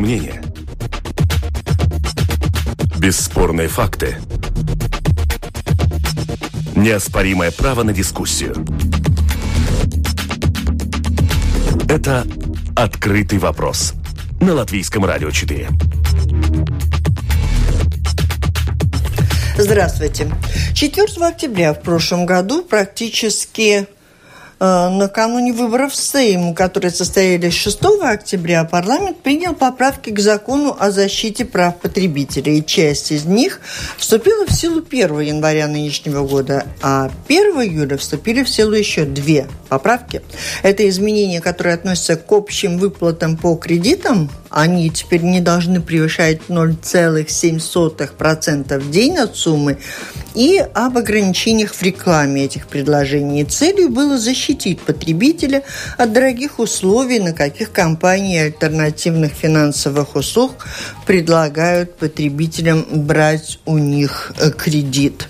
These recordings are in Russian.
Особое мнение. Бесспорные факты. Неоспоримое право на дискуссию. Это «Открытый вопрос» на Латвийском радио 4. Здравствуйте. 4 октября в прошлом году практически накануне выборов в Сейм, которые состоялись 6 октября, парламент принял поправки к закону о защите прав потребителей. И часть из них вступила в силу 1 января нынешнего года, а 1 июля вступили в силу еще две поправки. Это изменения, которые относятся к общим выплатам по кредитам. Они теперь не должны превышать 0,7% в день от суммы. И об ограничениях в рекламе этих предложений. Целью было защитить потребителя от дорогих условий, на каких компании альтернативных финансовых услуг предлагают потребителям брать у них э, кредит.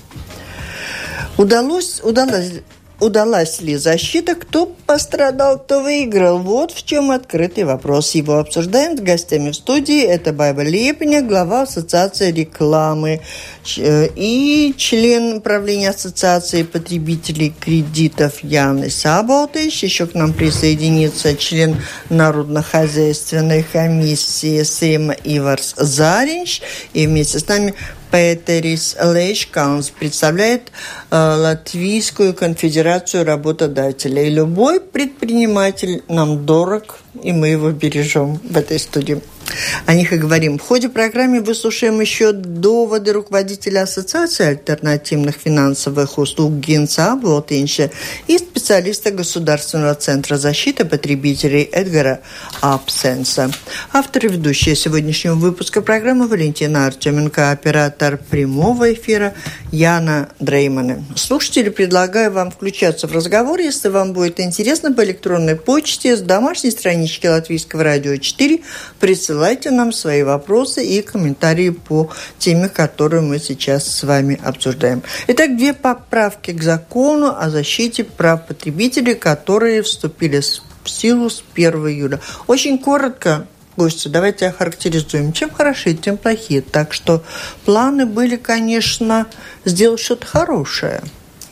Удалось, удалось Удалась ли защита? Кто пострадал, кто выиграл? Вот в чем открытый вопрос. Его обсуждаем с гостями в студии. Это Байба Лепня, глава Ассоциации рекламы э, и член правления Ассоциации потребителей кредитов Яны Саботыч. Еще к нам присоединится член Народно-хозяйственной комиссии Сейма Иварс Заринч. И вместе с нами Петерис Лейшкаунс представляет э, Латвийскую конфедерацию работодателей. Любой предприниматель нам дорог, и мы его бережем в этой студии. О них и говорим. В ходе программы выслушаем еще доводы руководителя Ассоциации альтернативных финансовых услуг Гинца Блотинча и специалиста Государственного центра защиты потребителей Эдгара Апсенса. Автор и ведущая сегодняшнего выпуска программы Валентина Артеменко, оператор прямого эфира Яна Дреймана. Слушатели, предлагаю вам включаться в разговор, если вам будет интересно, по электронной почте с домашней странички Латвийского радио 4 присылайте нам свои вопросы и комментарии по теме, которую мы сейчас с вами обсуждаем. Итак, две поправки к закону о защите прав потребителей, которые вступили в силу с 1 июля. Очень коротко гости, давайте охарактеризуем, чем хорошие, тем плохие. Так что планы были, конечно, сделать что-то хорошее.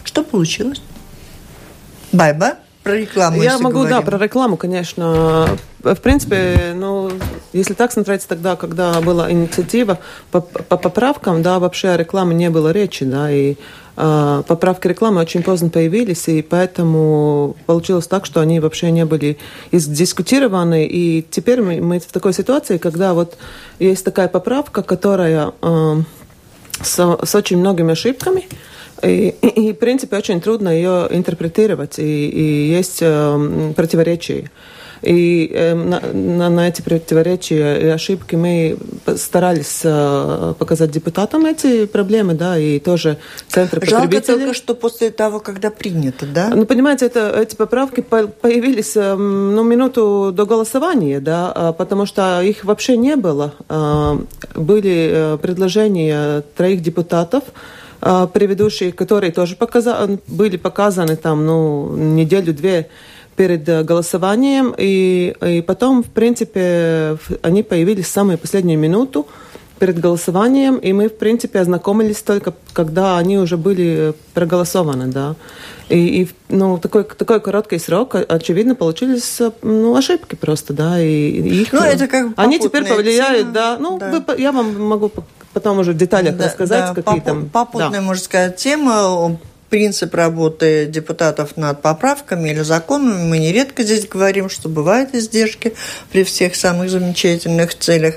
Что получилось? Байба? Про рекламу. Я могу, говорим. да, про рекламу, конечно. В принципе, ну, если так смотреть, тогда, когда была инициатива по, по поправкам, да, вообще о рекламе не было речи, да, и э, поправки рекламы очень поздно появились, и поэтому получилось так, что они вообще не были издискутированы, и теперь мы, мы в такой ситуации, когда вот есть такая поправка, которая э, с, с очень многими ошибками, и, и, в принципе, очень трудно ее интерпретировать, и, и есть э, противоречия. И э, на, на, эти противоречия и ошибки мы старались э, показать депутатам эти проблемы, да, и тоже центр Жалко потребителей. только, что после того, когда принято, да? Ну, понимаете, это, эти поправки появились э, ну, минуту до голосования, да, а, потому что их вообще не было. Э, были э, предложения троих депутатов, предыдущие, которые тоже показа были показаны там, ну, неделю-две перед э, голосованием, и, и потом, в принципе, они появились в самую последнюю минуту перед голосованием, и мы, в принципе, ознакомились только, когда они уже были проголосованы, да. И, и ну, такой, такой короткий срок, очевидно, получились ну, ошибки просто, да, и, их... Ну, это как Они теперь повлияют, тема, да, ну, да. Вы, я вам могу потом уже в деталях да, рассказать, да, какие там... Попутная, да. можно сказать, тема принцип работы депутатов над поправками или законами. Мы нередко здесь говорим, что бывают издержки при всех самых замечательных целях.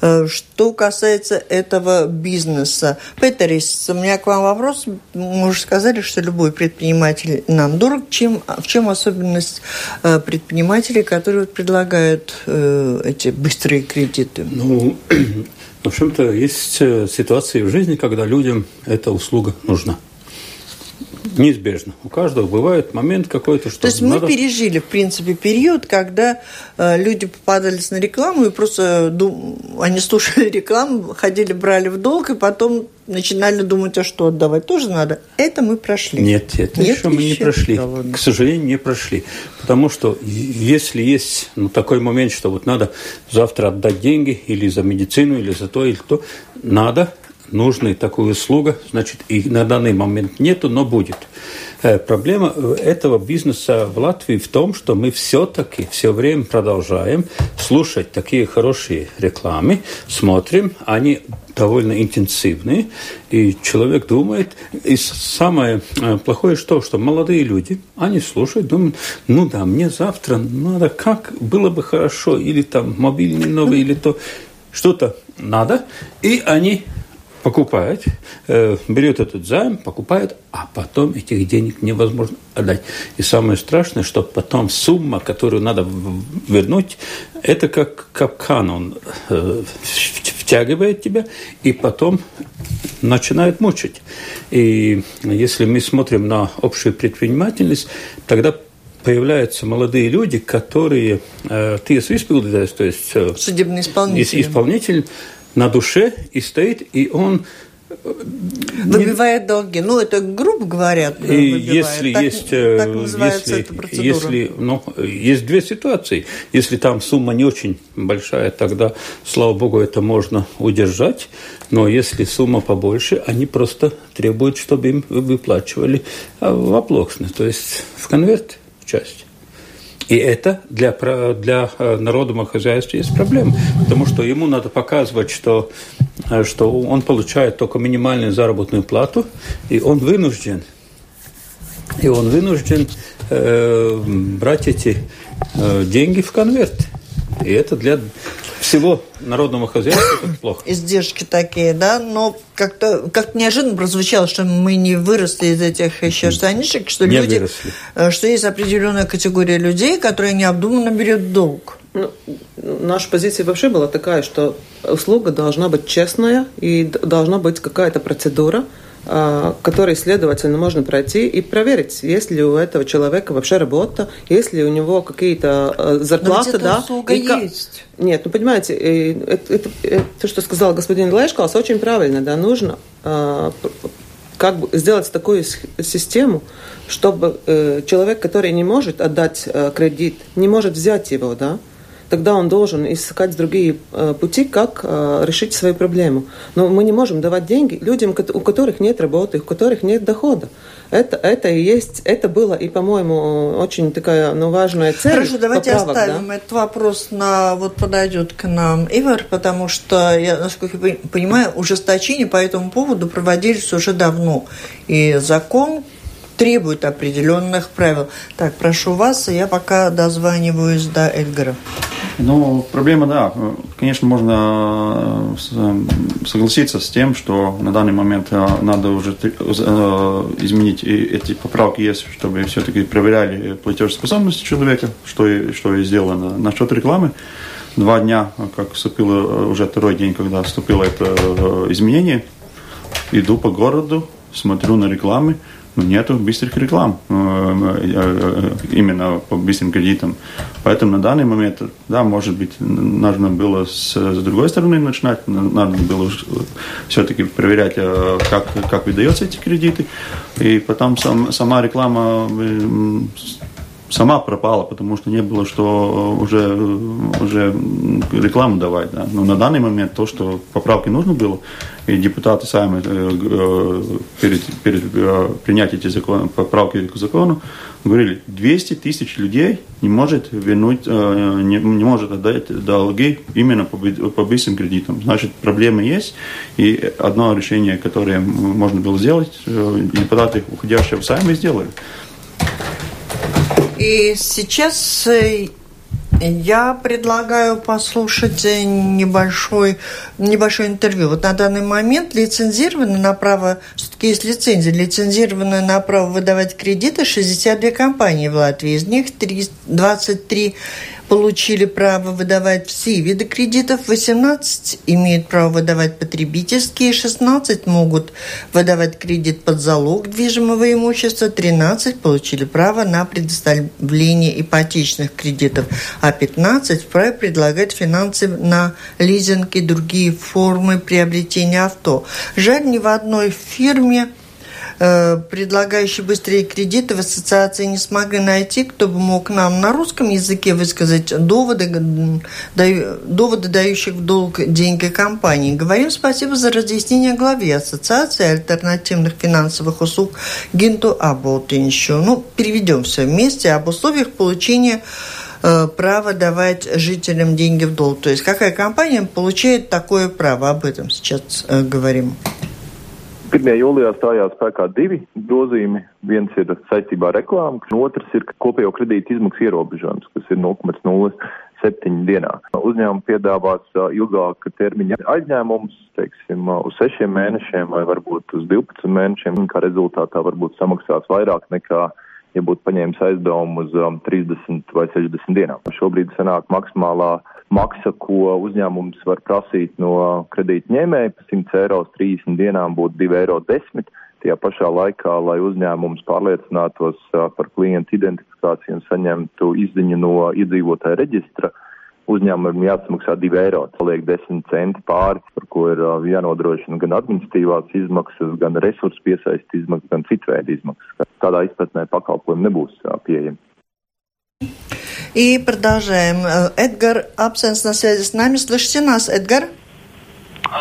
Э, что касается этого бизнеса. Петерис, у меня к вам вопрос. Мы уже сказали, что любой предприниматель нам дорог. Чем, в чем особенность э, предпринимателей, которые предлагают э, эти быстрые кредиты? Ну, в общем-то, есть ситуации в жизни, когда людям эта услуга нужна. Неизбежно. У каждого бывает момент какой-то, что То есть надо... мы пережили, в принципе, период, когда э, люди попадались на рекламу и просто дум... они слушали рекламу, ходили, брали в долг, и потом начинали думать, а что отдавать тоже надо. Это мы прошли. Нет, это Нет, еще, еще мы не прошли. Да, К сожалению, не прошли. Потому что если есть ну, такой момент, что вот надо завтра отдать деньги или за медицину, или за то, или то, надо нужна такая услуга, значит, и на данный момент нету, но будет. Э, проблема э, этого бизнеса в Латвии в том, что мы все-таки все время продолжаем слушать такие хорошие рекламы, смотрим, они довольно интенсивные, и человек думает, и самое э, плохое что, что молодые люди, они слушают, думают, ну да, мне завтра надо, как было бы хорошо, или там мобильный новый, или то, что-то надо, и они покупает, э, берет этот займ, покупает, а потом этих денег невозможно отдать. И самое страшное, что потом сумма, которую надо вернуть, это как капкан, он э, втягивает тебя и потом начинает мучить. И если мы смотрим на общую предпринимательность, тогда появляются молодые люди, которые э, ты то есть э, судебный исполнитель, исполнитель на душе и стоит, и он э, Выбивает долги. Ну, это грубо говоря. И если так, есть, э, так если, эта процедура. Если, ну, есть две ситуации. Если там сумма не очень большая, тогда, слава богу, это можно удержать. Но если сумма побольше, они просто требуют, чтобы им выплачивали в оплошно, то есть в конверт часть. И это для, для э, народного хозяйства есть проблема, потому что ему надо показывать, что, э, что он получает только минимальную заработную плату, и он вынужден, и он вынужден э, брать эти э, деньги в конверт. И это для всего народного хозяйства это плохо. Издержки такие, да, но как-то как неожиданно прозвучало, что мы не выросли из этих еще штанишек, что не люди, выросли. Э, что есть определенная категория людей, которая необдуманно берет долг. Ну, наша позиция вообще была такая, что услуга должна быть честная и должна быть какая-то процедура, который, следовательно, можно пройти и проверить, есть ли у этого человека вообще работа, есть ли у него какие-то а, зарплаты, да. И есть. Нет, ну понимаете, это, это, это, то, что сказал господин Лешкалс, очень правильно, да, нужно как бы сделать такую систему, чтобы э, человек, который не может отдать э, кредит, не может взять его, да, тогда он должен искать другие э, пути, как э, решить свою проблему. Но мы не можем давать деньги людям, у которых нет работы, у которых нет дохода. Это, это и есть, это было и, по-моему, очень такая ну, важная цель. Хорошо, давайте поправок, оставим да? этот вопрос на вот подойдет к нам Ивар, потому что я, насколько я понимаю, ужесточение по этому поводу проводились уже давно. И закон требует определенных правил. Так, прошу вас, я пока дозваниваюсь до Эдгара. Ну, проблема, да. Конечно, можно э, согласиться с тем, что на данный момент э, надо уже э, изменить и эти поправки есть, чтобы все-таки проверяли платежеспособность человека, что и, что и сделано. Насчет рекламы, два дня, как вступило, уже второй день, когда вступило это изменение, иду по городу, смотрю на рекламы, ну, нету быстрых реклам э, э, э, именно по быстрым кредитам. Поэтому на данный момент, да, может быть, нужно было с, с другой стороны начинать, надо было все-таки проверять, как, как выдаются эти кредиты, и потом сам, сама реклама сама пропала, потому что не было что уже, уже рекламу давать. Да. Но на данный момент то, что поправки нужно было, и депутаты сами э, э, перед, перед э, принятием этих закон, поправки к закону говорили, 200 тысяч людей не может вернуть, не, не может отдать долги именно по, по быстрым кредитам. Значит, проблемы есть, и одно решение, которое можно было сделать, депутаты уходящие сами сделали. И сейчас э, я предлагаю послушать э, небольшой, небольшое интервью. Вот на данный момент лицензированы на право, все-таки есть лицензия, лицензированы на право выдавать кредиты 62 компании в Латвии. Из них 3, 23 получили право выдавать все виды кредитов, 18 имеют право выдавать потребительские, 16 могут выдавать кредит под залог движимого имущества, 13 получили право на предоставление ипотечных кредитов, а 15 вправе предлагать финансы на лизинг и другие формы приобретения авто. Жаль, ни в одной фирме предлагающие быстрые кредиты в ассоциации не смогли найти, кто бы мог нам на русском языке высказать доводы, доводы дающих в долг деньги компании. Говорим спасибо за разъяснение главе Ассоциации альтернативных финансовых услуг Гинту Аботинщу. Ну, переведем все вместе об условиях получения э, право давать жителям деньги в долг. То есть какая компания получает такое право? Об этом сейчас э, говорим. 1. jūlijā stājās spēkā divi grozījumi. Viens ir saistībā ar reklāmu, un otrs ir kopējo kredītu izmaksu ierobežojums, kas ir 0,07 dienā. Uzņēmumi piedāvās ilgāka termiņa aizņēmumus, teiksim, uz 6 mēnešiem vai varbūt uz 12 mēnešiem, un kā rezultātā varbūt samaksās vairāk nekā ja būtu paņēmis aizdevumu uz um, 30 vai 60 dienām. Šobrīd sanāk maksimālā maksa, ko uzņēmums var prasīt no kredītņēmēja par 100 eiro uz 30 dienām būtu 2,10 eiro. Tajā pašā laikā, lai uzņēmums pārliecinātos par klientu identifikāciju un saņemtu izziņu no iedzīvotāja reģistra, uzņēmumam jāsamaksā 2 eiro. Paliek 10 centi pāri, par ko ir jānodrošina gan administratīvās izmaksas, gan resursu piesaist izmaksas, gan citveidu izmaksas. Tādā izpratnē pakalpojumi nebūs pieejami. И продолжаем. Эдгар Абсенс на связи с нами. Слышите нас, Эдгар?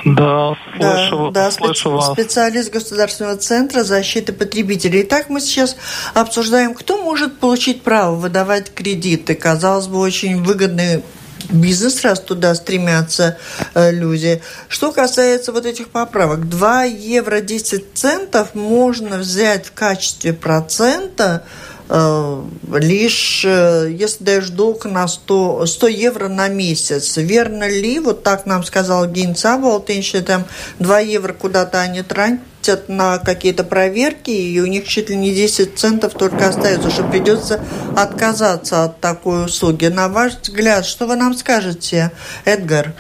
Да, слышу, да, да слышу специ- вас. специалист Государственного центра защиты потребителей. Итак, мы сейчас обсуждаем, кто может получить право выдавать кредиты. Казалось бы, очень выгодный бизнес, раз туда стремятся э, люди. Что касается вот этих поправок, 2 евро 10 центов можно взять в качестве процента лишь э, если даешь долг на 100, 100 евро на месяц. Верно ли, вот так нам сказал Гейнца Болтынщи, там 2 евро куда-то они тратят на какие-то проверки, и у них чуть ли не 10 центов только остается, что придется отказаться от такой услуги. На ваш взгляд, что вы нам скажете, Эдгар?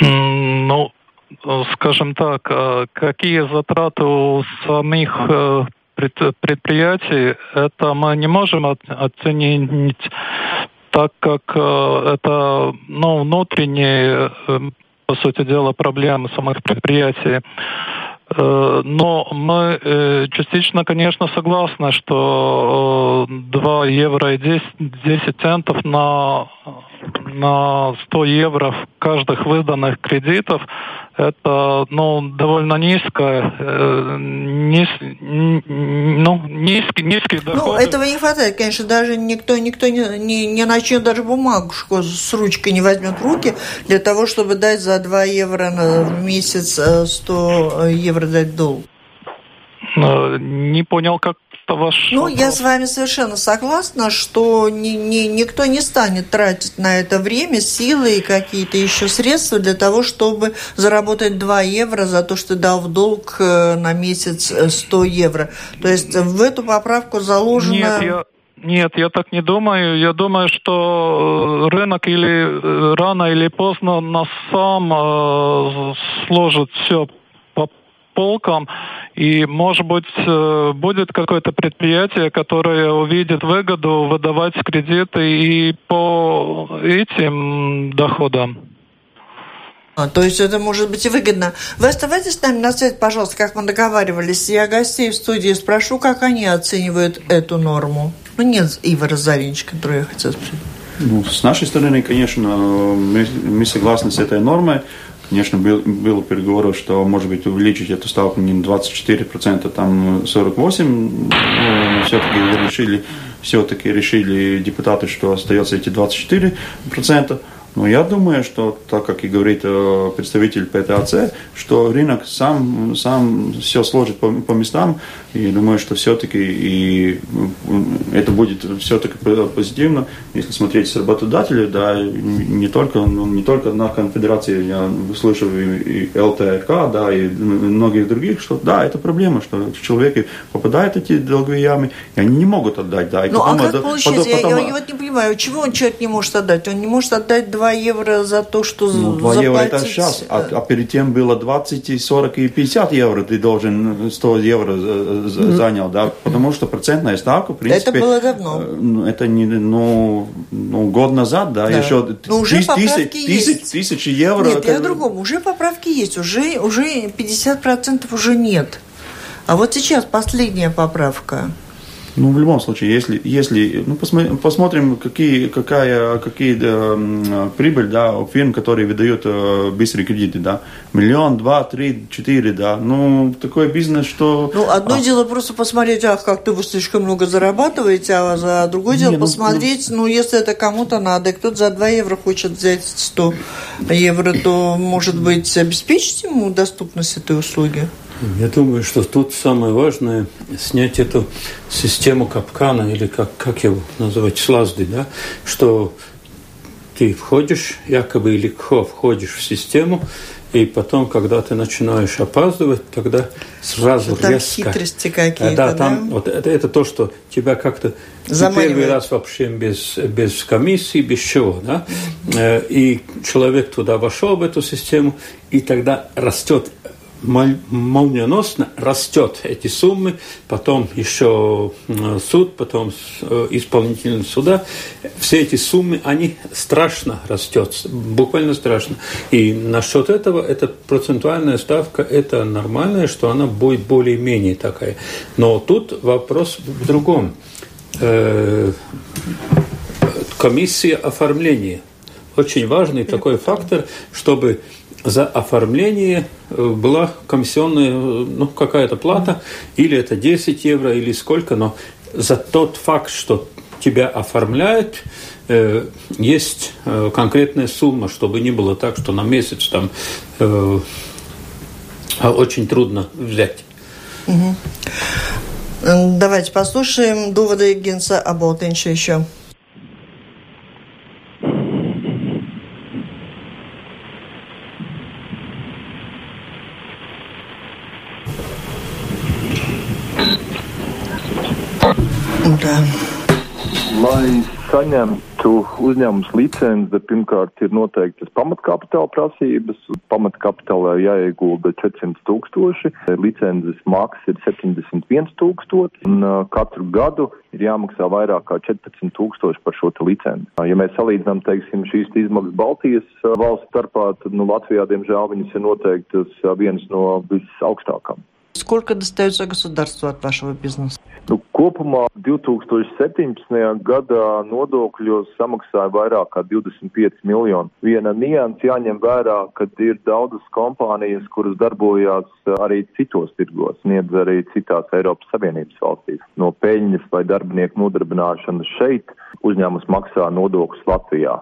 Ну, скажем так, а какие затраты у самих э, предприятий, это мы не можем оценить, так как э, это ну, внутренние, э, по сути дела, проблемы самых предприятий. Э, но мы частично, конечно, согласны, что 2 евро и 10, 10 центов на, на 100 евро каждых выданных кредитов это ну, довольно низкая, э, низ, ну, низкий, низкий ну, доход. Ну, этого не хватает, конечно, даже никто, никто не, не, не начнет даже бумажку с ручкой не возьмет в руки для того, чтобы дать за 2 евро в месяц 100 э, евро дать долг. Э, не понял, как это ваш Ну, вопрос. я с вами совершенно согласна, что ни, ни, никто не станет тратить на это время, силы и какие-то еще средства для того, чтобы заработать 2 евро за то, что дал в долг э, на месяц 100 евро. То есть в эту поправку заложено... Нет, я... Нет, я так не думаю. Я думаю, что э, рынок или рано или поздно нас сам э, сложит все полкам. И, может быть, э, будет какое-то предприятие, которое увидит выгоду выдавать кредиты и по этим доходам. А, то есть это может быть и выгодно. Вы оставайтесь с нами на связи, пожалуйста, как мы договаривались. Я гостей в студии спрошу, как они оценивают эту норму. Ну, нет, Ива Заринч, который я хотела спросить. Ну, с нашей стороны, конечно, мы, мы согласны с этой нормой. Конечно, был, было переговоров, что, может быть, увеличить эту ставку не на 24%, там 48%, но все-таки решили, все-таки решили депутаты, что остается эти 24%. Но я думаю, что, так как и говорит э, представитель ПТАЦ, что рынок сам, сам все сложит по, по местам, и думаю, что все-таки и это будет все-таки позитивно, если смотреть с работодателя, да, не только, ну, не только на конфедерации, я слышу и, и ЛТРК, да, и многих других, что да, это проблема, что человеки попадают в эти долговые ямы, и они не могут отдать, да. И ну, потом, а как получается? Потом, я, я вот не понимаю, чего он человек не может отдать? Он не может отдать 2 евро за то, что ну, 2 заплатить... евро это сейчас, а, а перед тем было 20, и 40 и 50 евро, ты должен 100 евро занял, да, потому что процентная ставка, в принципе... Это было давно. Э, ну, это не, ну, ну год назад, да, да. еще Но уже тысяч, поправки тысяч, есть. тысячи евро. Нет, я о другом. Уже поправки есть, уже, уже 50% уже нет. А вот сейчас последняя поправка. Ну, в любом случае, если, если ну, посмотрим, посмотрим какие, какая, какие да, прибыль да, у фирм, которые выдают э, быстрые кредиты, да, миллион, два, три, четыре, да, ну, такой бизнес, что... Ну, одно а... дело просто посмотреть, ах, как-то вы слишком много зарабатываете, а за другое дело Не, ну, посмотреть, ну, ну, если это кому-то надо, и кто-то за 2 евро хочет взять 100 евро, то, может быть, обеспечить ему доступность этой услуги? Я думаю, что тут самое важное снять эту систему капкана, или как, как его называть, слазды, да, что ты входишь, якобы легко входишь в систему, и потом, когда ты начинаешь опаздывать, тогда сразу там резко... хитрости какие-то, да? там, да? Вот это, это то, что тебя как-то первый раз вообще без, без комиссии, без чего, да? Э, и человек туда вошел в эту систему, и тогда растет молниеносно растет эти суммы, потом еще суд, потом э, исполнительные суда. Все эти суммы, они страшно растет, буквально страшно. И насчет этого, эта процентуальная ставка, это нормальное, что она будет более-менее такая. Но тут вопрос в другом. Э, комиссия оформления. Очень важный такой фактор, чтобы за оформление э, была комиссионная, э, ну, какая-то плата, или это 10 евро, или сколько, но за тот факт, что тебя оформляют, э, есть конкретная сумма, чтобы не было так, что на месяц там очень трудно взять. Угу. Давайте послушаем доводы Генса Аболтенча еще. Saņemtu uzņēmums licenci, pirmkārt ir noteiktas pamatkapitāla prasības. Pamatkapitālā jāiegulda 400 tūkstoši, licences maksa ir 71 tūkstoši, un uh, katru gadu ir jāmaksā vairāk kā 14 tūkstoši par šo licenci. Ja mēs salīdzinām, teiksim, šīs izmaksas Baltijas valsts starpā, tad nu, Latvijā, diemžēl, viņas ir noteiktas vienas no visaugstākām. Сколько достается государству от вашего бизнеса? Nu, kopumā 2017. gadā nodokļos samaksāja vairāk kā 25 miljoni. Viena nianses jāņem vērā, ka ir daudzas kompānijas, kuras darbojās arī citos tirgos, sniedz arī citās Eiropas Savienības valstīs. No peļņas vai darbinieku nodarbināšanas šeit uzņēmums maksā nodokļus Latvijā.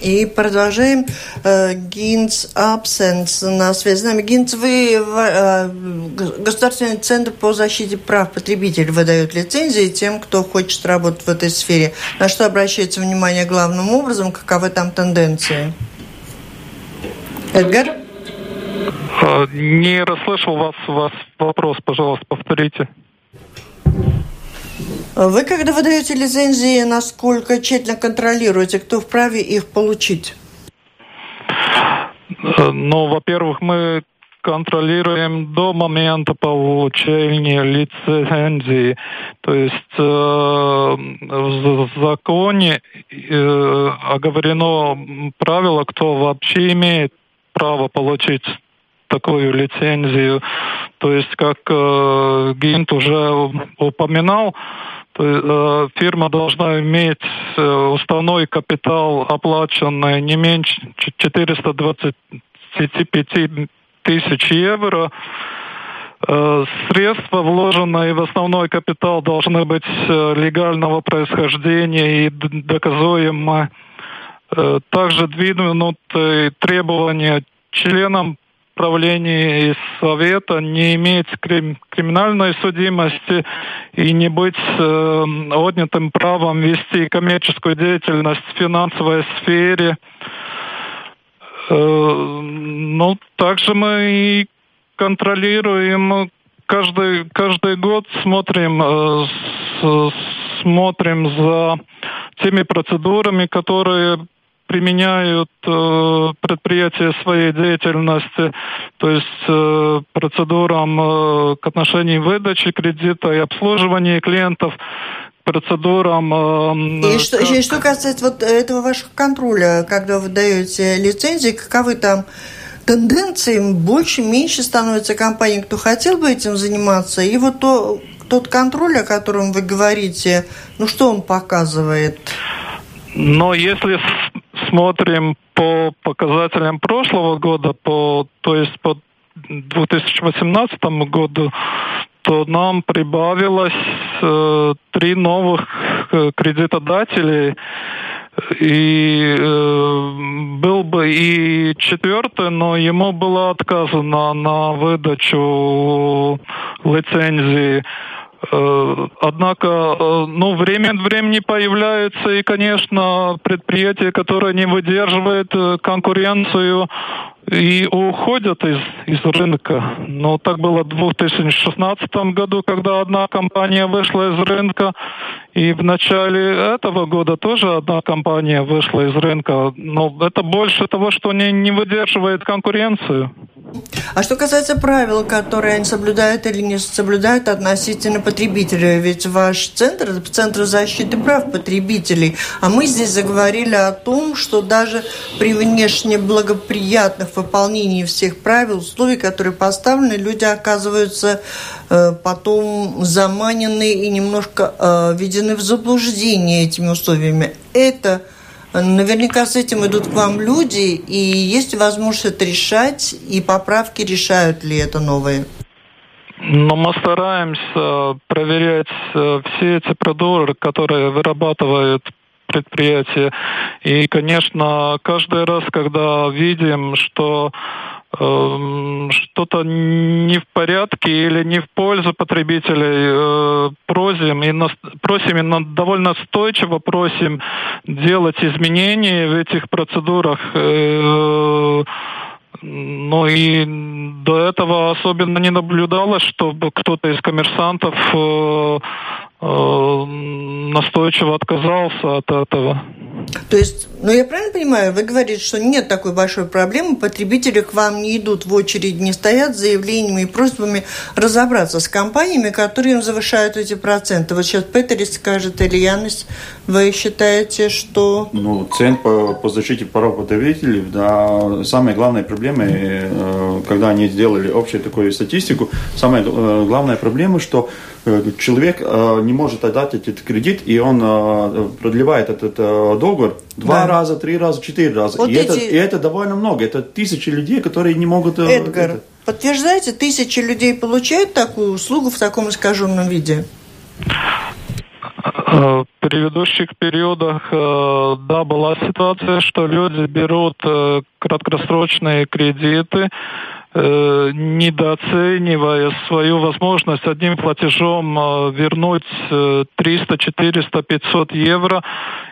И продолжаем. Э, Гинц Абсенс на связи с нами. Гинц, вы э, Государственный центр по защите прав потребителей выдает лицензии тем, кто хочет работать в этой сфере. На что обращается внимание главным образом? Каковы там тенденции? Эдгар? А, не расслышал вас, вас вопрос, пожалуйста, повторите. Вы, когда выдаете лицензии, насколько тщательно контролируете, кто вправе их получить? Ну, во-первых, мы контролируем до момента получения лицензии. То есть э, в законе э, оговорено правило, кто вообще имеет право получить такую лицензию. То есть, как э, Гинт уже упоминал, э, фирма должна иметь э, уставной капитал, оплаченный не меньше 425 тысяч евро. Э, средства, вложенные в основной капитал, должны быть э, легального происхождения и доказуемо Также двинуты требования членам правления и совета не иметь крим, криминальной судимости и не быть э, отнятым правом вести коммерческую деятельность в финансовой сфере. Э, ну, также мы и контролируем каждый, каждый год смотрим, э, с, смотрим за теми процедурами, которые применяют э, предприятия своей деятельности, то есть э, процедурам э, к отношению выдачи кредита и обслуживания клиентов, процедурам. Э, и, что, как... и что касается вот этого вашего контроля, когда вы даете лицензии, каковы там тенденции, больше, меньше становится компаний, кто хотел бы этим заниматься, и вот то, тот контроль, о котором вы говорите, ну что он показывает? Но если смотрим по показателям прошлого года, по, то есть по 2018 году, то нам прибавилось э, три новых э, кредитодателей. И э, был бы и четвертый, но ему было отказано на выдачу лицензии. Однако, э, ну, время от времени появляются и, конечно, предприятия, которые не выдерживают э, конкуренцию и уходят из, из рынка. Но так было в 2016 году, когда одна компания вышла из рынка, и в начале этого года тоже одна компания вышла из рынка. Но это больше того, что не, не выдерживает конкуренцию. А что касается правил, которые они соблюдают или не соблюдают относительно потребителей, ведь ваш центр – Центр защиты прав потребителей, а мы здесь заговорили о том, что даже при внешне благоприятных выполнении всех правил, условий, которые поставлены, люди оказываются э, потом заманены и немножко э, введены в заблуждение этими условиями. Это Наверняка с этим идут к вам люди, и есть возможность решать, и поправки решают ли это новые? Но мы стараемся проверять э, все эти продукты, которые вырабатывают предприятия. И, конечно, каждый раз, когда видим, что что-то не в порядке или не в пользу потребителей, э, просим и, просим и довольно настойчиво просим делать изменения в этих процедурах. Э, ну и до этого особенно не наблюдалось, чтобы кто-то из коммерсантов Э, настойчиво отказался от этого. То есть, ну я правильно понимаю, вы говорите, что нет такой большой проблемы, потребители к вам не идут в очередь, не стоят с заявлениями и просьбами разобраться с компаниями, которые им завышают эти проценты. Вот сейчас Петерис скажет, или Янис, вы считаете, что... Ну, цен по, по защите прав потребителей, да, самые главные проблемы, э, когда они сделали общую такую статистику, самая э, главная проблема, что человек не не может отдать этот кредит, и он э, продлевает этот э, договор два да. раза, три раза, четыре раза. Вот и, эти... это, и это довольно много. Это тысячи людей, которые не могут... Э, Эдгар, это... подтверждаете, тысячи людей получают такую услугу в таком искаженном виде? В предыдущих периодах, да, была ситуация, что люди берут краткосрочные кредиты, Э, недооценивая свою возможность одним платежом э, вернуть 300, 400, 500 евро.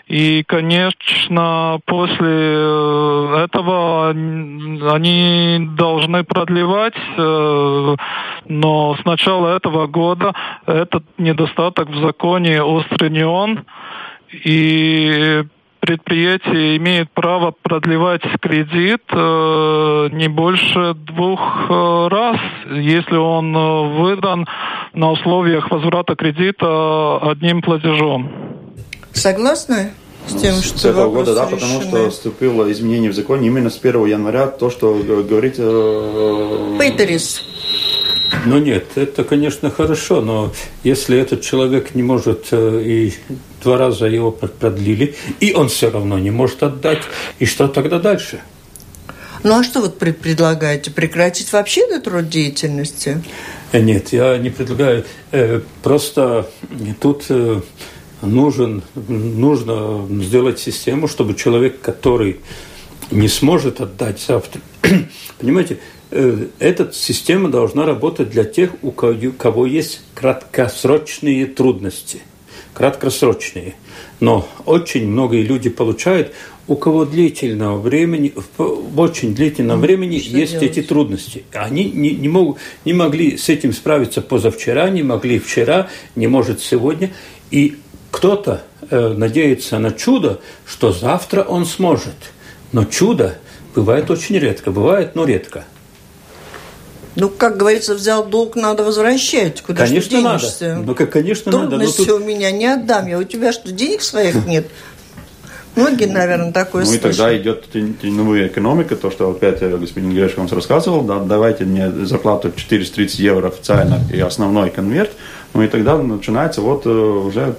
И, конечно, после э, этого они должны продлевать, но с начала этого года этот недостаток в законе устранен. И предприятие имеет право продлевать кредит э, не больше двух э, раз, если он э, выдан на условиях возврата кредита одним платежом. Согласны? с тем, что с этого года, да, потому что вступило изменение в законе именно с 1 января, то, что говорит... Э, Пейтерис. Ну нет, это, конечно, хорошо, но если этот человек не может э, и два раза его продлили, и он все равно не может отдать, и что тогда дальше? Ну а что вы предлагаете? Прекратить вообще этот род деятельности? Э, нет, я не предлагаю. Э, просто тут нужен, нужно сделать систему, чтобы человек, который не сможет отдать завтра, понимаете, эта система должна работать для тех, у кого есть краткосрочные трудности. Краткосрочные. Но очень многие люди получают, у кого длительного времени, в очень длительном времени Что есть делать? эти трудности. Они не, не, могут, не могли с этим справиться позавчера, не могли вчера, не может сегодня. И кто-то э, надеется на чудо, что завтра он сможет. Но чудо бывает очень редко. Бывает, но редко. Ну, как говорится, взял долг, надо возвращать. Куда конечно, надо. Ну, как, конечно, Трудности надо. тут... у меня не отдам. Я у тебя что, денег своих нет? Многие, наверное, такое Ну и тогда идет теневая экономика, то, что опять э, господин Грешев вам рассказывал, да, давайте мне зарплату 430 евро официально и основной конверт, ну и тогда начинается вот э, уже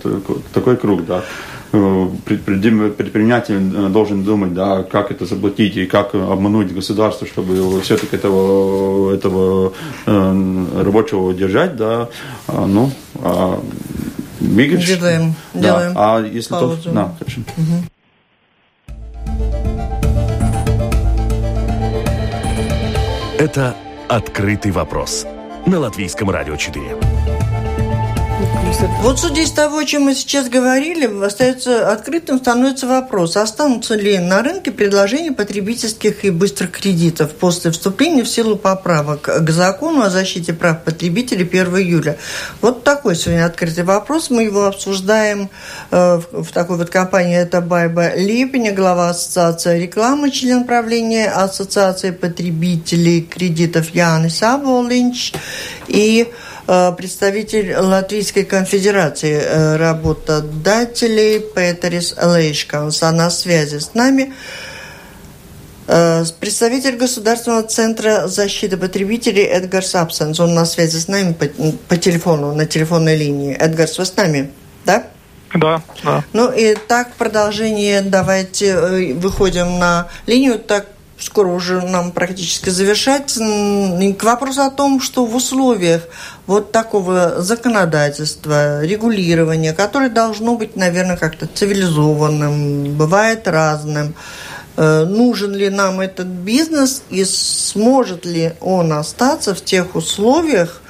такой круг, да. Э, предприниматель должен думать, да, как это заплатить и как обмануть государство, чтобы все-таки этого, этого рабочего держать, да, а, ну, а Мигач, делаем, да. делаем а если паузу. то, да, хорошо. Угу. Это «Открытый вопрос» на Латвийском радио 4. Вот судя из того, о чем мы сейчас говорили, остается открытым становится вопрос, останутся ли на рынке предложения потребительских и быстрых кредитов после вступления в силу поправок к закону о защите прав потребителей 1 июля. Вот такой сегодня открытый вопрос. Мы его обсуждаем э, в, такой вот компании. Это Байба Липеня, глава Ассоциации рекламы, член правления Ассоциации потребителей кредитов Янис Аболинч и представитель Латвийской конфедерации э, работодателей Петерис Лейшкаус. А на связи с нами э, представитель Государственного центра защиты потребителей Эдгар Сапсенс. Он на связи с нами по, по телефону, на телефонной линии. Эдгар, вы с нами? Да? Да, да. Ну и так продолжение, давайте выходим на линию, так скоро уже нам практически завершать, к вопросу о том, что в условиях вот такого законодательства, регулирования, которое должно быть, наверное, как-то цивилизованным, бывает разным, э, нужен ли нам этот бизнес и сможет ли он остаться в тех условиях,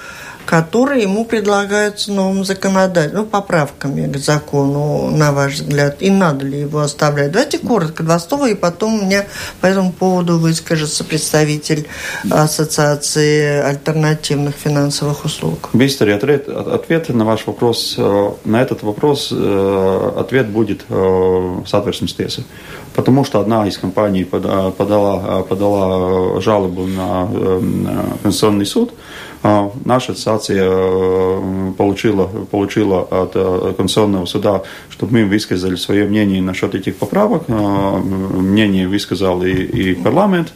которые ему предлагаются новым законодательством, ну, поправками к закону, на ваш взгляд, и надо ли его оставлять? Давайте коротко, два слова, и потом меня по этому поводу выскажется представитель Ассоциации альтернативных финансовых услуг. Быстрый ответ, ответ на ваш вопрос, э, на этот вопрос э, ответ будет satversmes потому что одна из компаний подала, подала жалобу на Конституционный суд, наша ассоциация э, получила, получила от э, Конституционного суда, чтобы мы высказали свое мнение насчет этих поправок. А, мнение высказал и, и парламент.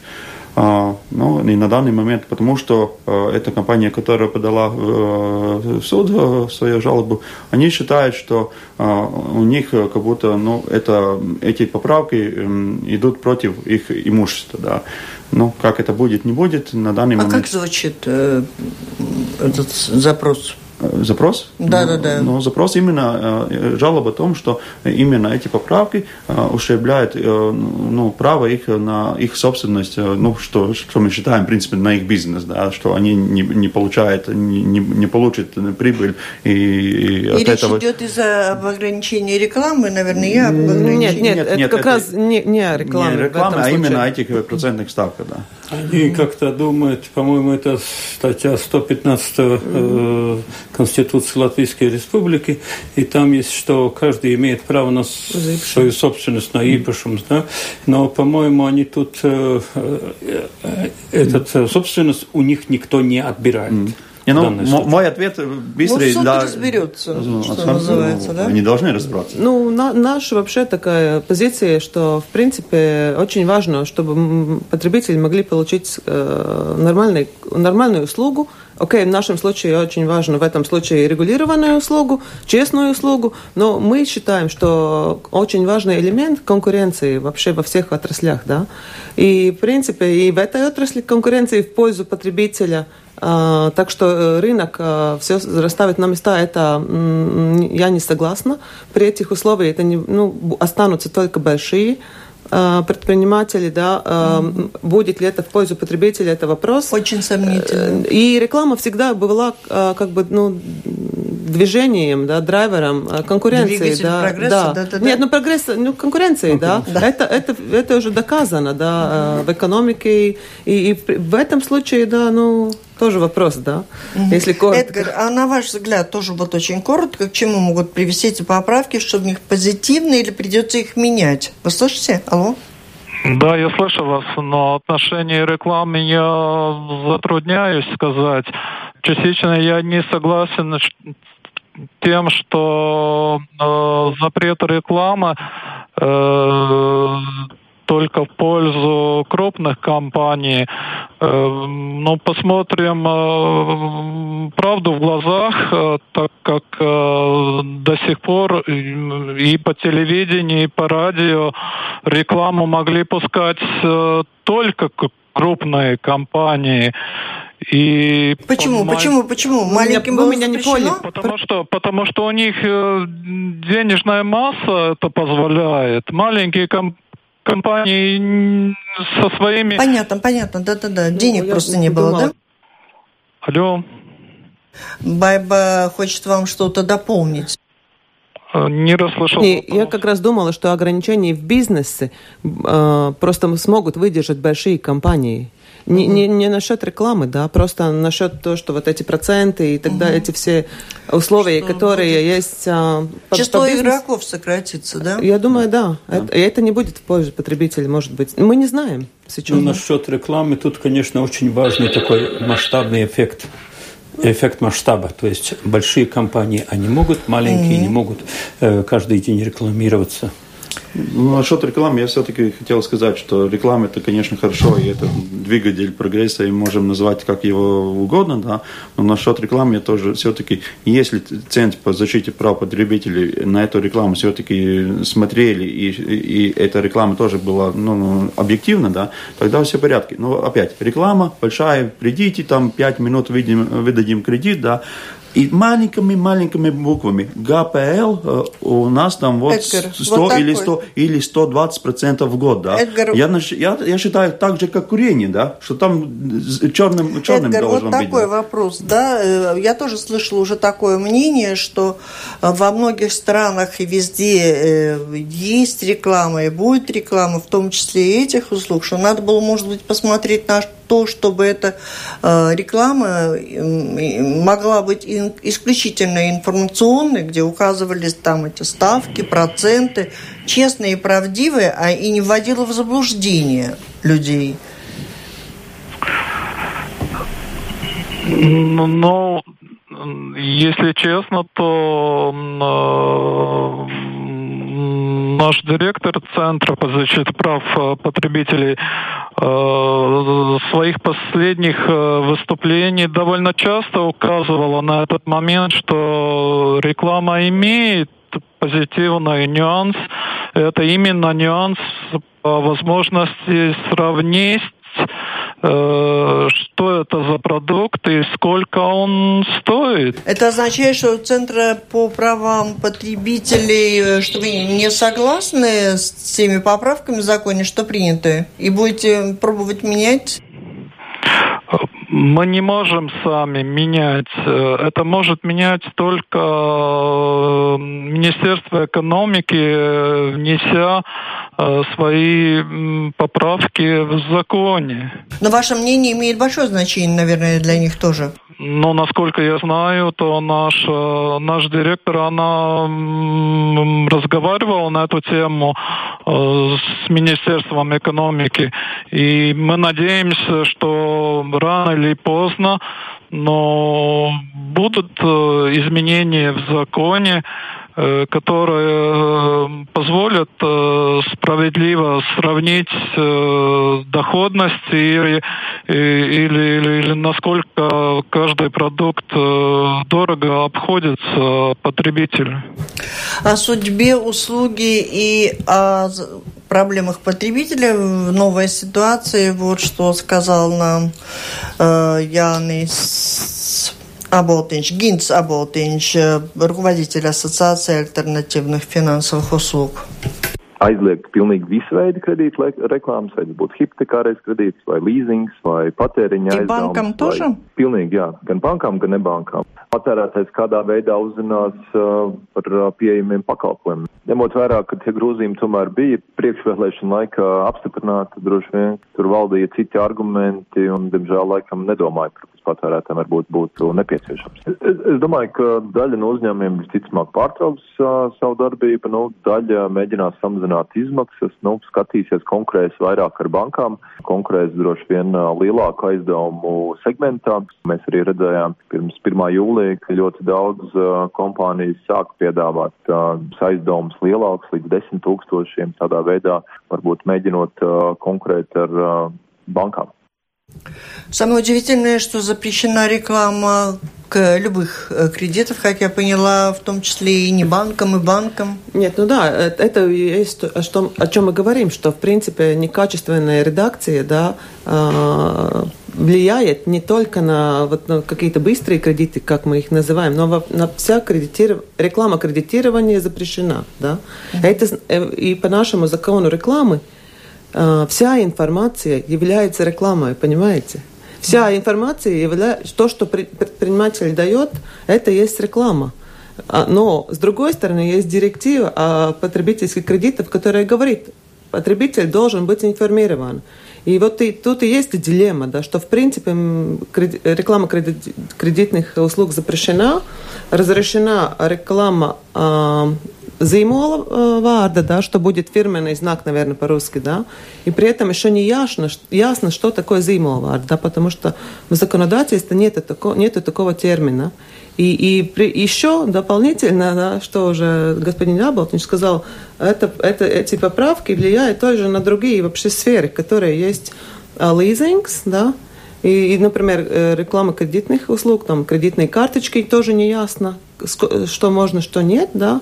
А, ну, не на данный момент, потому что э, эта компания, которая подала в суд свою жалобу, они считают, что у них как будто ну, это, эти поправки идут против их имущества. Да. Ну, как это будет, не будет, на данный а момент... А как звучит э, этот запрос? Запрос. Да, да, да. Но запрос именно э, жалоба о том, что именно эти поправки э, ушибляют э, ну, право их на их собственность, ну, что, что мы считаем, в принципе, на их бизнес, да, что они не, не получают, не, не получат прибыль. И, и, и речь этого... идет из-за ограничения рекламы, наверное, я об ограничении. Нет, нет, нет, это нет, как это раз не, не о рекламе. Не рекламе, а именно этих процентных ставках, да. Они как-то думают, по-моему, это статья 115 э, Конституции Латвийской Республики, и там есть, что каждый имеет право на свою собственность, на ипошум, да? но, по-моему, они тут, э, э, этот э, собственность у них никто не отбирает. Не, ну, мой ответ быстрый. Ну, суд да, разберется, ну, что называется, да? Они должны разбираться. Ну, на, наша вообще такая позиция, что, в принципе, очень важно, чтобы потребители могли получить э, нормальный, нормальную услугу Окей, okay, в нашем случае очень важно в этом случае регулированную услугу, честную услугу, но мы считаем, что очень важный элемент конкуренции вообще во всех отраслях, да. И, в принципе, и в этой отрасли конкуренции в пользу потребителя – а, так что э, рынок а, все расставит на места, это я не согласна. При этих условиях это не, ну, останутся только большие а, предприниматели, да, mm-hmm. будет ли это в пользу потребителя, это вопрос. Очень сомнительно. Э, и реклама всегда была как бы, ну, движением, да, драйвером конкуренции. Двигатель да, прогресса, да. да, да. Нет, ну прогресс, ну конкуренции, да. да. Это, это, это уже доказано, да, в экономике. И, и в этом случае, да, ну, тоже вопрос, да? Угу. Если коротко. Эдгар, а на ваш взгляд, тоже вот очень коротко, к чему могут привести эти поправки, что в них позитивно или придется их менять? Вы слышите? Алло? Да, я слышу вас, но отношение рекламы я затрудняюсь сказать. Частично я не согласен тем, что э, запрет рекламы э, только в пользу крупных компаний. Э, ну, посмотрим э, правду в глазах, э, так как до сих пор и по телевидению, и по радио рекламу могли пускать только крупные компании. И почему, по, почему, почему? Маленьким вы меня не поняли. Потому что, потому что у них денежная масса это позволяет. Маленькие компании компании со своими... Понятно, понятно, да-да-да. Ну, Денег просто не было, да? Алло. Байба хочет вам что-то дополнить. Э, не расслышал. Не, я как раз думала, что ограничения в бизнесе э, просто смогут выдержать большие компании. Не, не, не насчет рекламы, да, просто насчет того, что вот эти проценты и тогда угу. эти все условия, что которые будет... есть... А, Число по игроков сократится, да? Я думаю, да. да. Это, это не будет в пользу потребителя, может быть. Мы не знаем сейчас. Ну, насчет рекламы тут, конечно, очень важный такой масштабный эффект эффект масштаба. То есть большие компании, они могут, маленькие mm-hmm. не могут э, каждый день рекламироваться. Ну, насчет рекламы я все-таки хотел сказать, что реклама это, конечно, хорошо, и это двигатель прогресса, и можем назвать как его угодно, да, но насчет рекламы я тоже все-таки, если Центр по защите прав потребителей на эту рекламу все-таки смотрели, и, и эта реклама тоже была ну, объективна, да, тогда все в порядке. Но опять, реклама большая, придите, там 5 минут выдадим, выдадим кредит, да, и маленькими-маленькими буквами ГПЛ э, у нас там вот Эдгар, 100 вот или 100 или 120 процентов в год, да. Эдгар, я, я, я считаю так же, как курение, да, что там черным, черным Эдгар, должен вот быть. такой да. вопрос, да. Э, я тоже слышала уже такое мнение, что э, во многих странах и везде есть реклама и будет реклама, в том числе и этих услуг, что надо было, может быть, посмотреть на то, чтобы эта э, реклама могла быть исключительно информационной, где указывались там эти ставки, проценты, честные и правдивые, а и не вводила в заблуждение людей. Ну, если честно, то наш директор Центра по защите прав э, потребителей э, своих последних э, выступлениях довольно часто указывала на этот момент, что реклама имеет позитивный нюанс. Это именно нюанс по возможности сравнить Э, что это за продукт и сколько он стоит. Это означает, что Центр по правам потребителей, э, что вы не согласны с теми поправками в законе, что приняты, и будете пробовать менять? Мы не можем сами менять. Э, это может менять только Министерство экономики, внеся Э, свои поправки в законе. Но ваше мнение имеет большое значение, наверное, для них тоже. Ну, насколько я знаю, то наш, э, наш директор, она разговаривала на эту тему э, с Министерством экономики. И мы надеемся, что рано или поздно но будут изменения в законе, которые позволят справедливо сравнить доходность или, или, или, или насколько каждый продукт дорого обходится потребителю. О судьбе услуги и о проблемах потребителя в новой ситуации. Вот что сказал нам э, Янис Аботинч, Гинц Аботинч, э, руководитель Ассоциации альтернативных финансовых услуг. aizliegt pilnīgi visu veidu kredītu reklāmas, vai tas būtu hipotekārais kredīts, vai līzings, vai patēriņa aizdevums. Pilnīgi, jā, gan bankām, gan nebankām patērētājs kādā veidā uzzinās uh, par uh, pieejamiem pakalpojumiem. Ņemot vērā, ka tie grozījumi tomēr bija priekšvēlēšana laikā apstiprināti, droši vien tur valdīja citi argumenti un, diemžēl, laikam nedomāja par patērētājiem varbūt būtu nepieciešams. Es, es domāju, ka daļa no uzņēmumiem visticamāk pārtrauks uh, savu darbību, nu, daļa mēģinās samazināt izmaksas, nu, skatīsies konkurēs vairāk ar bankām, konkurēs droši vien uh, lielāku aizdevumu segmentā. Mēs arī redzējām pirms 1. jūlija ka ļoti daudz uh, kompānijas sāk piedāvāt uh, aizdevumus lielākus līdz desmit tūkstošiem, tādā veidā varbūt mēģinot uh, konkurēt ar uh, bankām. Самое удивительное, что запрещена реклама к любых кредитов, как я поняла, в том числе и не банкам, и банкам. Нет, ну да, это есть о, том, о чем мы говорим, что в принципе некачественная редакция, да, влияет не только на, вот, на какие-то быстрые кредиты, как мы их называем, но на вся кредитиров... реклама кредитирования запрещена. Да? Mm-hmm. Это, э, и по нашему закону рекламы э, вся информация является рекламой, понимаете? Вся информация является, то, что предприниматель дает, это есть реклама. А, но, с другой стороны, есть директива о потребительских кредитах, которая говорит, потребитель должен быть информирован. И вот и, тут и есть дилемма, да, что в принципе реклама кредит, кредитных услуг запрещена, разрешена реклама э, zīmola варда, да, что будет фирменный знак, наверное, по-русски, да, и при этом еще не ясно, ясно что такое zīmola варда, да, потому что в законодательстве нет такого, нету такого термина. И, и при, еще дополнительно, да, что уже господин Яблотнич сказал, это, это, эти поправки влияют тоже на другие вообще сферы, которые есть лизингс, да, и, и, например, реклама кредитных услуг, там кредитные карточки тоже не ясно, что можно, что нет, да.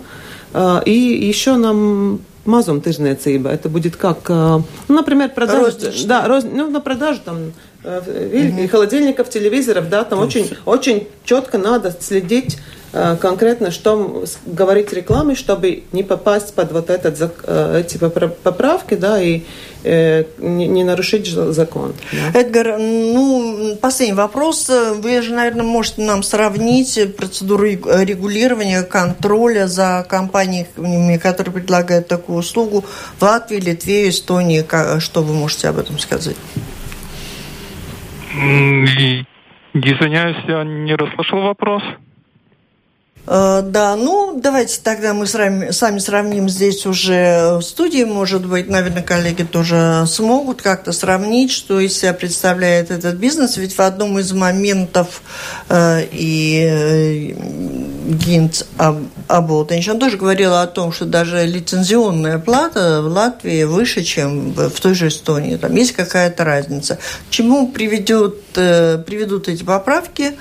А, и еще нам mazumtirdzniecība. Это будет как, ну, например, продажа, Розничная. да, роз, ну, на продажу там угу. холодильников, телевизоров, да, там очень, очень четко надо следить конкретно, что говорить рекламой, чтобы не попасть под вот этот, эти поправки, да, и не, не нарушить закон. Да. Эдгар, ну, последний вопрос. Вы же, наверное, можете нам сравнить процедуру регулирования, контроля за компаниями, которые предлагают такую услугу в Латвии, Литве, Эстонии. Что вы можете об этом сказать? Извиняюсь, я не расслышал вопрос. Э, да, ну давайте тогда мы сами, сами сравним здесь уже в студии, может быть, наверное, коллеги тоже смогут как-то сравнить, что из себя представляет этот бизнес, ведь в одном из моментов э, и э, Гинц Аботович, он тоже говорил о том, что даже лицензионная плата в Латвии выше, чем в, в той же Эстонии, там есть какая-то разница. К чему приведет, э, приведут эти поправки?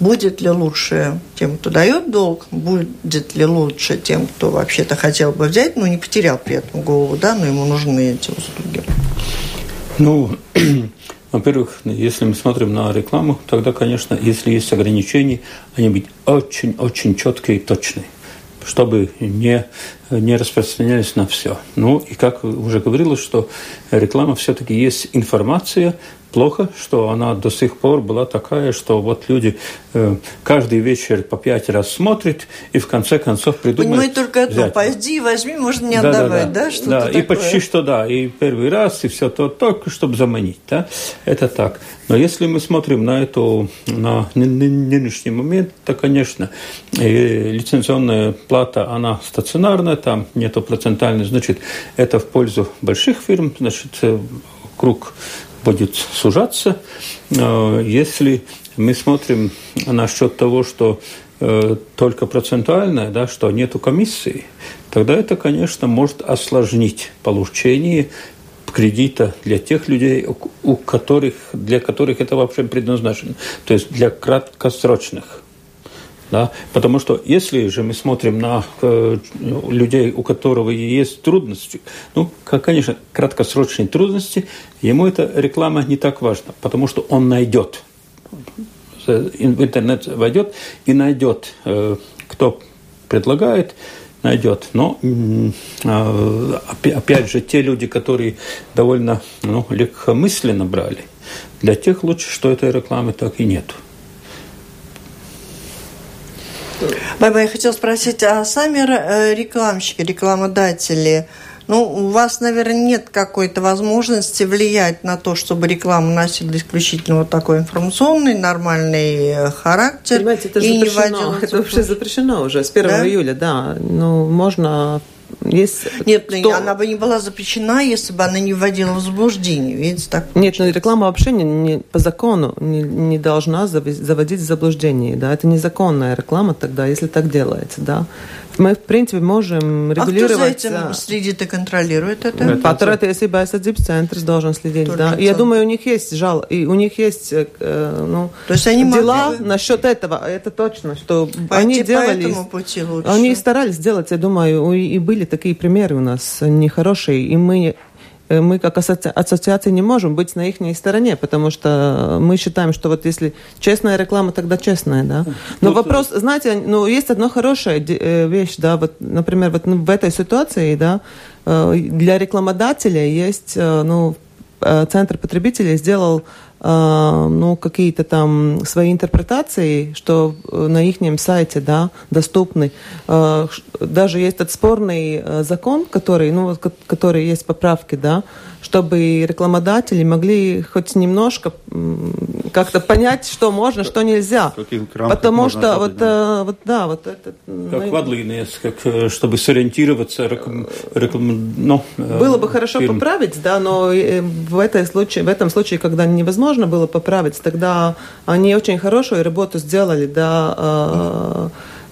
Будет ли лучше тем, кто дает долг, будет ли лучше тем, кто вообще-то хотел бы взять, но не потерял при этом голову, да, но ему нужны эти услуги? Ну, во-первых, если мы смотрим на рекламу, тогда, конечно, если есть ограничения, они быть очень-очень четкие и точные чтобы не, не распространялись на все. Ну и как уже говорилось, что реклама все-таки есть информация, плохо, что она до сих пор была такая, что вот люди э, каждый вечер по пять раз смотрят и в конце концов придумают... Понимаете, только одно, пойди, возьми, можно не да, отдавать, да? Да, да, что да и почти что да, и первый раз, и все то только, чтобы заманить, да, это так. Но если мы смотрим на эту, на нынешний момент, то, конечно, лицензионная плата, она стационарная, там нету процентальной, значит, это в пользу больших фирм, значит, э, круг будет сужаться. Э, если мы смотрим насчет того, что э, только процентуальное, да, что нету комиссии, тогда это, конечно, может осложнить получение кредита для тех людей, у которых, для которых это вообще предназначено, то есть для краткосрочных. Да? Потому что если же мы смотрим на э, людей, у которого есть трудности, ну, конечно, краткосрочные трудности, ему эта реклама не так важна, потому что он найдет, в интернет войдет и найдет, э, кто предлагает, найдет. Но, а, опять же, те люди, которые довольно ну, легкомысленно брали, для тех лучше, что этой рекламы так и нету. Баба, я хотела спросить, а сами э, рекламщики, рекламодатели, ну, у вас, наверное, нет какой-то возможности влиять на то, чтобы реклама носила исключительно вот такой информационный, нормальный э, характер. Понимаете, это и запрещено. Не это вообще запрещено уже с 1 да? июля, да. Ну, можно есть Нет, что... она бы не была запрещена, если бы она не вводила в заблуждение. Видите, так Нет, но ну, реклама вообще не, не, по закону не, не должна заводить в заблуждение. Да? Это незаконная реклама тогда, если так делается. Да? Мы, в принципе, можем регулировать... А кто за этим следит и контролирует это? Патриотия Aizsardzības центр должен следить, да. И я думаю, у них есть жал, и у них есть э, ну, То есть они дела могли... насчет этого, это точно, что Пойти они делали... По этому пути лучше. Они старались сделать, я думаю, и были такие примеры у нас нехорошие, и мы Э, мы как ассоциация не можем быть на их стороне, потому что мы считаем, что вот если честная реклама, тогда честная, да. Но ну, вопрос, знаете, ну, есть одна хорошая э, вещь, да, вот, например, вот в этой ситуации, да, э, для рекламодателя есть, ну, Центр потребителей сделал ну, какие-то там свои интерпретации, что э, на их сайте, да, доступны. А, даже есть этот спорный э, закон, который, ну, который есть поправки, да, чтобы рекламодатели могли хоть немножко как-то понять, что можно, что нельзя. Потому что вот, да. Э, вот да, вот это... Как мы... вадлины, как, чтобы сориентироваться. Реклам, реклам, ну, э, было бы хорошо фирм. поправить, да, но в, этой случае, в этом случае, когда невозможно было поправить, тогда они очень хорошую работу сделали, да,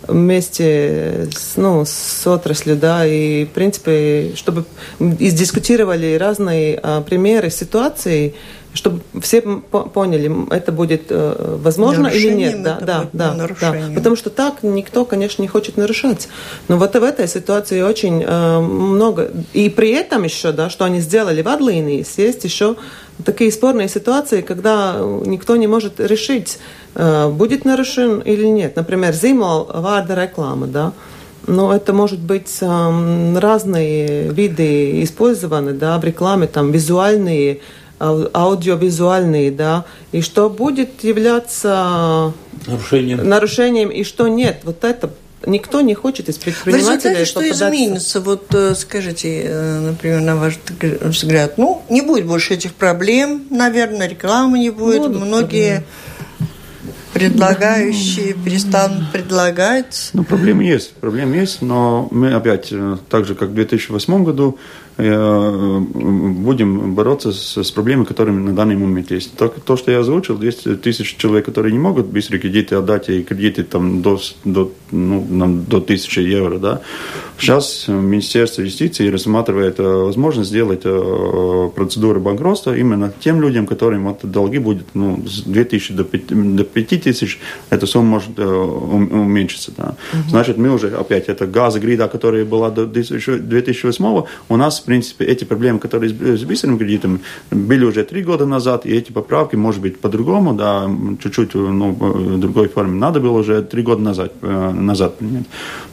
вместе с, ну, с отраслью, да, и, в принципе, чтобы издискутировали разные а, примеры ситуации, чтобы все поняли, это будет э, возможно нарушением или нет. Да, да, да, да. Потому что так никто, конечно, не хочет нарушать. Но вот в этой ситуации очень э, много. И при этом еще, да, что они сделали в Адлинии, есть еще такие спорные ситуации, когда никто не может решить, э, будет нарушен или нет. Например, зимол варда реклама, да, но это может быть э, разные виды использованы, да, в рекламе, там, визуальные, аудиовизуальные, да, и что будет являться нарушением, нарушением и что нет. Вот это никто не хочет из предпринимателей В что изменится? Вот э, скажите, э, например, на ваш взгляд, ну, не будет больше этих проблем, наверное, рекламы не будет, Будут многие проблемы. предлагающие перестанут предлагать. Ну, проблемы есть, проблемы есть, но мы опять, э, так же, как в 2008 году, будем бороться с, с проблемами, которые на данный момент есть. То, то, что я озвучил, 200 тысяч человек, которые не могут быстрые кредиты отдать, и кредиты там до, до, ну, нам, до 1000 евро, да. Сейчас Министерство юстиции рассматривает э, возможность сделать э, процедуру банкротства именно тем людям, которым вот долги будет ну, с 2000 до 5, до 5000, эта сумма может уменьшиться. Да. Угу. Значит, мы уже опять, это газогрида, которая была до 2008, у нас принципе, эти проблемы, которые с быстрым кредитом, были уже три года назад, и эти поправки, может быть, по-другому, да, чуть-чуть ну, в другой форме, надо было уже три года назад, э, назад принять.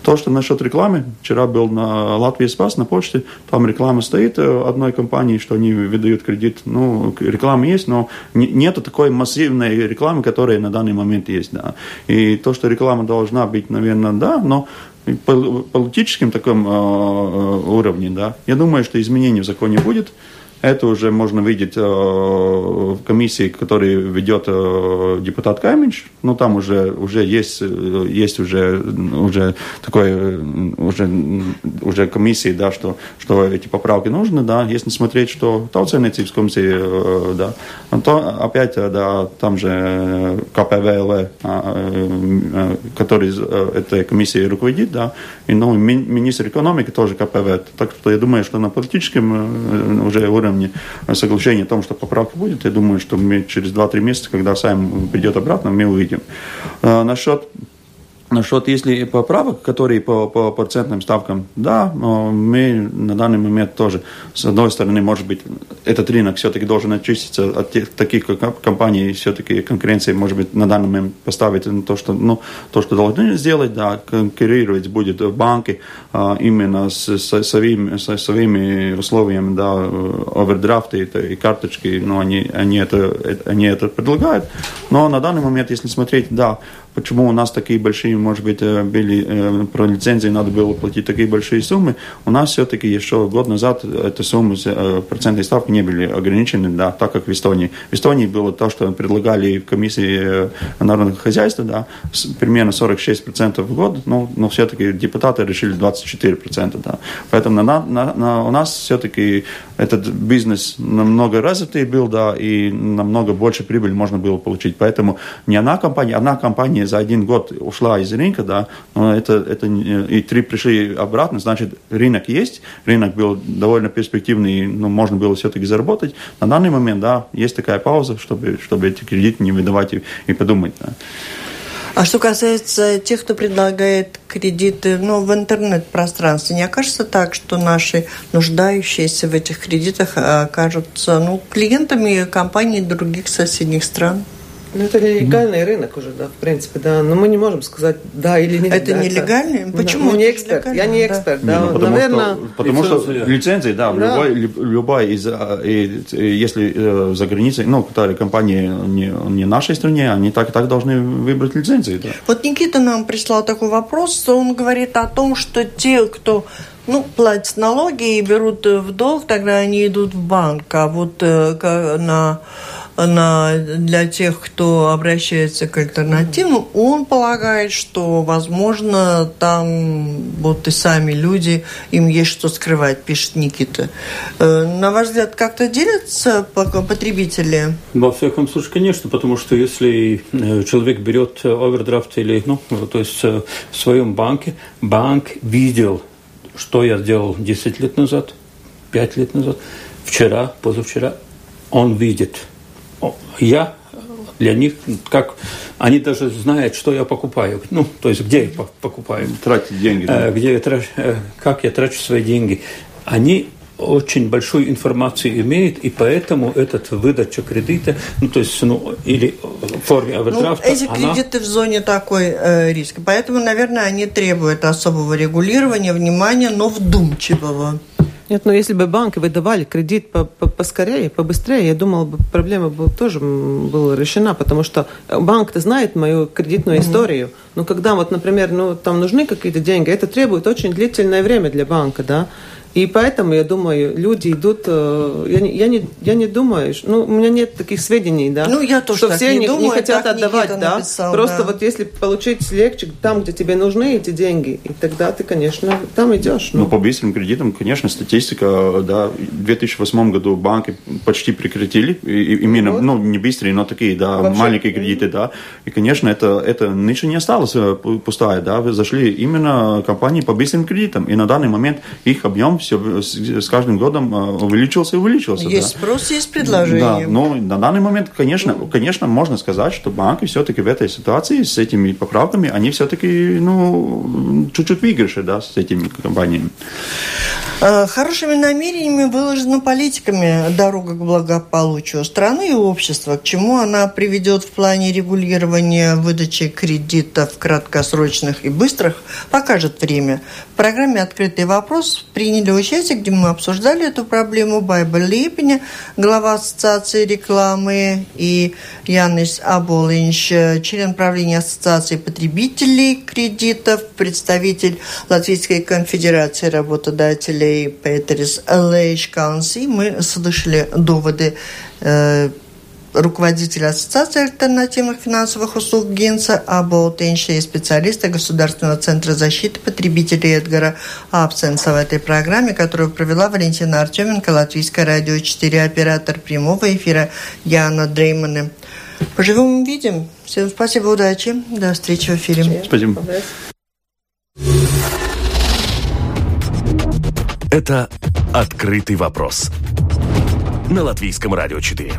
То, что насчет рекламы, вчера был на Латвии Спас, на почте, там реклама стоит э, одной компании, что они выдают кредит, ну, реклама есть, но нету такой массивной рекламы, которая на данный момент есть, да. И то, что реклама должна быть, наверное, да, но политическим таком э, уровне, да, я думаю, что изменений в законе будет. Это уже можно видеть в комиссии, которую ведет депутат Каменч. Ну, там уже, уже есть, есть уже, уже такое, уже, уже комиссии, да, что, что эти поправки нужны, да. Если смотреть, что Тауценецības комиссии, да, то опять, да, там же КПВЛ, который этой комиссией руководит, да, и ну, министр экономики тоже КПВ. Так что я думаю, что на политическом уже уровне соглашение о том, что поправка будет, я думаю, что мы через 2-3 месяца, когда Сайм придет обратно, мы увидим. Насчет Насчет, если поправок, которые по, по процентным ставкам, да, мы на данный момент тоже, с одной стороны, может быть, этот рынок все-таки должен очиститься от тех, таких компаний, все-таки конкуренции, может быть, на данный момент поставить то, что, ну, то, что должны сделать, да, конкурировать будет банки а, именно с, с, своими, с своими условиями, да, овердрафты и карточки, но они, они, это, они это предлагают. Но на данный момент, если смотреть, да, почему у нас такие большие, может быть, э, были, э, про лицензии надо было платить такие большие суммы, у нас все-таки еще год назад эти суммы, э, процентные ставки не были ограничены, да, так как в Эстонии. В Эстонии было то, что предлагали в комиссии народного хозяйства, да, примерно 46% в год, но, но все-таки депутаты решили 24%, да. Поэтому на, на, на, у нас все-таки этот бизнес намного развитый был, да, и намного больше прибыли можно было получить. Поэтому не одна компания, одна компания за один год ушла из рынка, да, но это, это и три пришли обратно, значит, рынок есть, рынок был довольно перспективный, но можно было все-таки заработать. На данный момент, да, есть такая пауза, чтобы, чтобы эти кредиты не выдавать и, и подумать, да. А что касается тех, кто предлагает кредиты ну, в интернет-пространстве, не окажется так, что наши нуждающиеся в этих кредитах окажутся ну, клиентами компаний других соседних стран? Ну, это нелегальный рынок уже, да, в принципе, да. Но мы не можем сказать да или нет. Это да, нелегальный? Это... Почему? Ну, не эксперт. Я не эксперт, да. да. Ну, потому Наверное... Что, потому что лицензии, да, да. Любой, любая из... А, и, если э, за границей, ну, компании не, не нашей стране, они так и так должны выбрать лицензии. Да. Вот Никита нам прислал такой вопрос. Он говорит о том, что те, кто ну, платят налоги и берут в долг, тогда они идут в банк. А вот э, на на, для тех, кто обращается к альтернативам, он полагает, что, возможно, там вот и сами люди, им есть что скрывать, пишет Никита. Э, на ваш взгляд, как-то делятся потребители? Во всяком случае, конечно, потому что если э, человек берет овердрафт или, ну, то есть э, в своем банке, банк видел, что я сделал 10 лет назад, 5 лет назад, вчера, позавчера, он видит – я для них, как они даже знают, что я покупаю, ну, то есть где я покупаю. Тратить деньги. Да? Э, где я трачу, э, как я трачу свои деньги. Они очень большую информацию имеют, и поэтому этот выдача кредита, ну, то есть, ну, или в форме овердрафта, ну, эти она... кредиты в зоне такой э, риска, поэтому, наверное, они требуют особого регулирования, внимания, но вдумчивого. Нет, но если бы банки выдавали кредит по -по поскорее, побыстрее, я думала, бы проблема бы тоже была решена, потому что банк-то знает мою кредитную mm-hmm. историю. Но когда вот, например, ну, там нужны какие-то деньги, это требует очень длительное время для банка, да. И поэтому, я думаю, люди идут... Э, я не, я не, я не думаю... Ну, у меня нет таких сведений, да. Ну, я тоже Что так все не, думаю, не хотят отдавать, да. Написал, Просто да. вот если получить легче там, где тебе нужны эти деньги, и тогда ты, конечно, там идешь. Ну, ну по быстрым кредитам, конечно, статистика, да, в 2008 году банки почти прекратили, и, именно, вот. ну, не быстрые, но такие, да, Вообще, маленькие кредиты, да. И, конечно, это, это ниша не осталась э, пустая, да. Зашли именно компании по быстрым кредитам, и на данный момент их объем все с каждым годом э, увеличился и увеличился. Есть да. спрос, есть предложение. Да, но на данный момент, конечно, конечно, можно сказать, что банки все-таки в этой ситуации с этими поправками, они все-таки, ну, чуть-чуть выигрыши, да, с этими компаниями. Э, хорошими намерениями выложена политиками дорога к благополучию страны и общества, к чему она приведет в плане регулирования выдачи кредитов краткосрочных и быстрых, покажет время. В программе «Открытый вопрос» приняли первой части, где мы обсуждали эту проблему, Байба Липня, глава Ассоциации рекламы, и Янис Аболинч, член правления Ассоциации потребителей кредитов, представитель Латвийской конфедерации работодателей Петерс Лейшканси. Мы слышали доводы руководителя Ассоциации альтернативных финансовых услуг Генса Аболтенща и специалиста Государственного центра защиты потребителей Эдгара Абсенса в этой программе, которую провела Валентина Артеменко, Латвийское радио 4, оператор прямого эфира Яна Дреймана. Поживем увидим. Всем спасибо, удачи. До встречи в эфире. Спасибо. Это «Открытый вопрос» на Латвийском радио 4.